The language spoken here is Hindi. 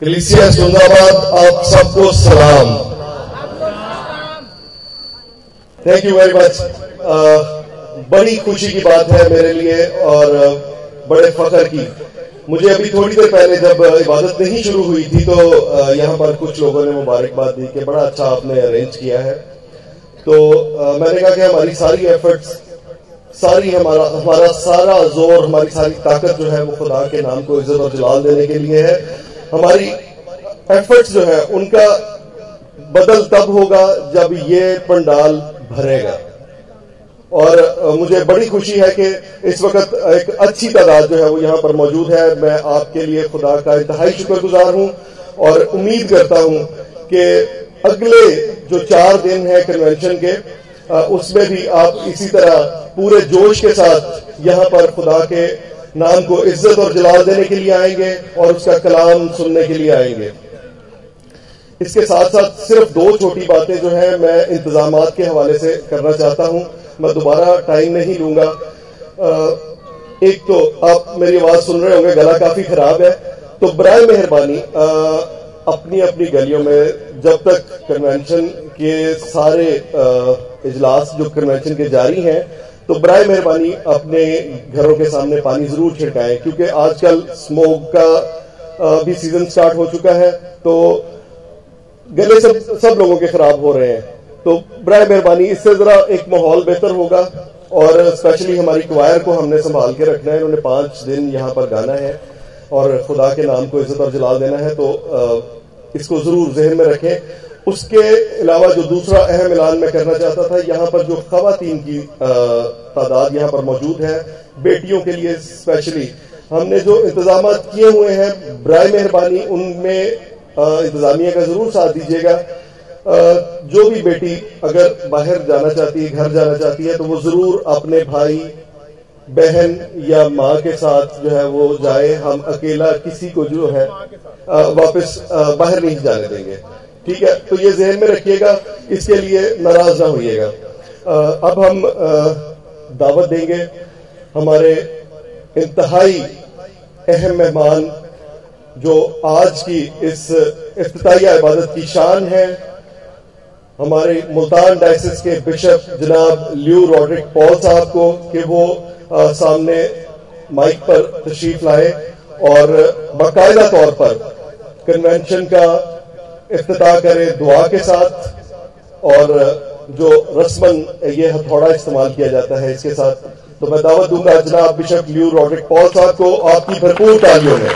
कलिसिया जिंदाबाद आप सबको सलाम। थैंक यू वेरी मच बड़ी खुशी की बात है मेरे लिए और बड़े फख्र की। मुझे अभी थोड़ी देर पहले जब इबादत नहीं शुरू हुई थी तो यहाँ पर कुछ लोगों ने मुबारकबाद दी कि बड़ा अच्छा आपने अरेंज किया है। तो मैंने कहा कि हमारी सारी एफर्ट्स सारी हमारा हमारा सारा ज़ोर, हमारी सारी ताकत जो है वो खुदा के नाम को इज़्ज़त और जलाल देने के लिए है। हमारी एफर्ट्स जो है, उनका बदल तब होगा जब ये पंडाल भरेगा। और मुझे बड़ी खुशी है कि इस वक्त एक अच्छी तादाद जो है वो यहाँ पर मौजूद है। मैं आपके लिए खुदा का इंतहाई शुक्रगुजार हूँ और उम्मीद करता हूँ कि अगले जो चार दिन है कन्वेंशन के उसमें भी आप इसी तरह पूरे जोश के साथ यहाँ पर खुदा के नाम को इज़्ज़त और जलाल देने के लिए आएँगे और उसका कलाम सुनने के लिए आएँगे। इसके साथ साथ सिर्फ़ दो छोटी बातें जो है मैं इंतज़ाम के हवाले से करना चाहता हूँ। मैं दोबारा टाइम नहीं लूँगा। एक तो आप मेरी आवाज़ सुन रहे होंगे, गला काफ़ी खराब है। तो बरए मेहरबानी अपनी अपनी गलियों में जब तक कन्वेंशन के सारे इजलास जो कन्वेंशन के जारी हैं तो बर मेहरबानी अपने घरों के सामने पानी ज़रूर छिड़काएँ, क्योंकि आजकल स्मोक का भी सीज़न स्टार्ट हो चुका है तो गले सब सब लोगों के खराब हो रहे हैं। तो बर मेहरबानी, इससे जरा एक माहौल बेहतर होगा, और स्पेशली हमारी क्वायर को हमने संभाल के रखना है उन्होंने पाँच दिन यहाँ पर गाना है, और खुदा के नाम को इज़्ज़त और जलाल देना है तो इसको ज़रूर जहन में रखें। उसके अलावा जो दूसरा अहम ऐलान मैं करना चाहता था, यहाँ पर जो खातन की तादाद यहाँ पर मौजूद है, बेटियों के लिए स्पेशली हमने जो इंतज़ाम किए हुए हैं बर मेहरबानी, उनमें इंतजामिया का ज़रूर साथ दीजिएगा। जो भी बेटी अगर बाहर जाना चाहती है, घर जाना चाहती है तो वो ज़रूर अपने भाई, बहन या माँ के साथ जो है वो जाए। हम अकेला किसी को जो है वापस बाहर नहीं जाने देंगे। ठीक है? तो ये जहन में रखिएगा इसके लिए नाराज़ ना होइएगा। अब हम दावत देंगे हमारे इंतहाई अहम मेहमान जो आज की इस इफ्ताही इबादत की शान है। हमारे मुल्तान डायसिस के बिशप जनाब ल्यू रॉड्रिक पॉल साहब को कि वो आ, सामने माइक पर तशरीफ़ लाए और बाकायदा तौर पर कन्वेंशन का अफ्ताह करें दुआ के साथ और जो रस्मन, ये हथौड़ा इस्तेमाल किया जाता है इसके साथ। तो मैं दावत दूँगा, जनाब बिशप ल्यू रॉकेट पॉल साहब को आपकी भरपूर तालियों में।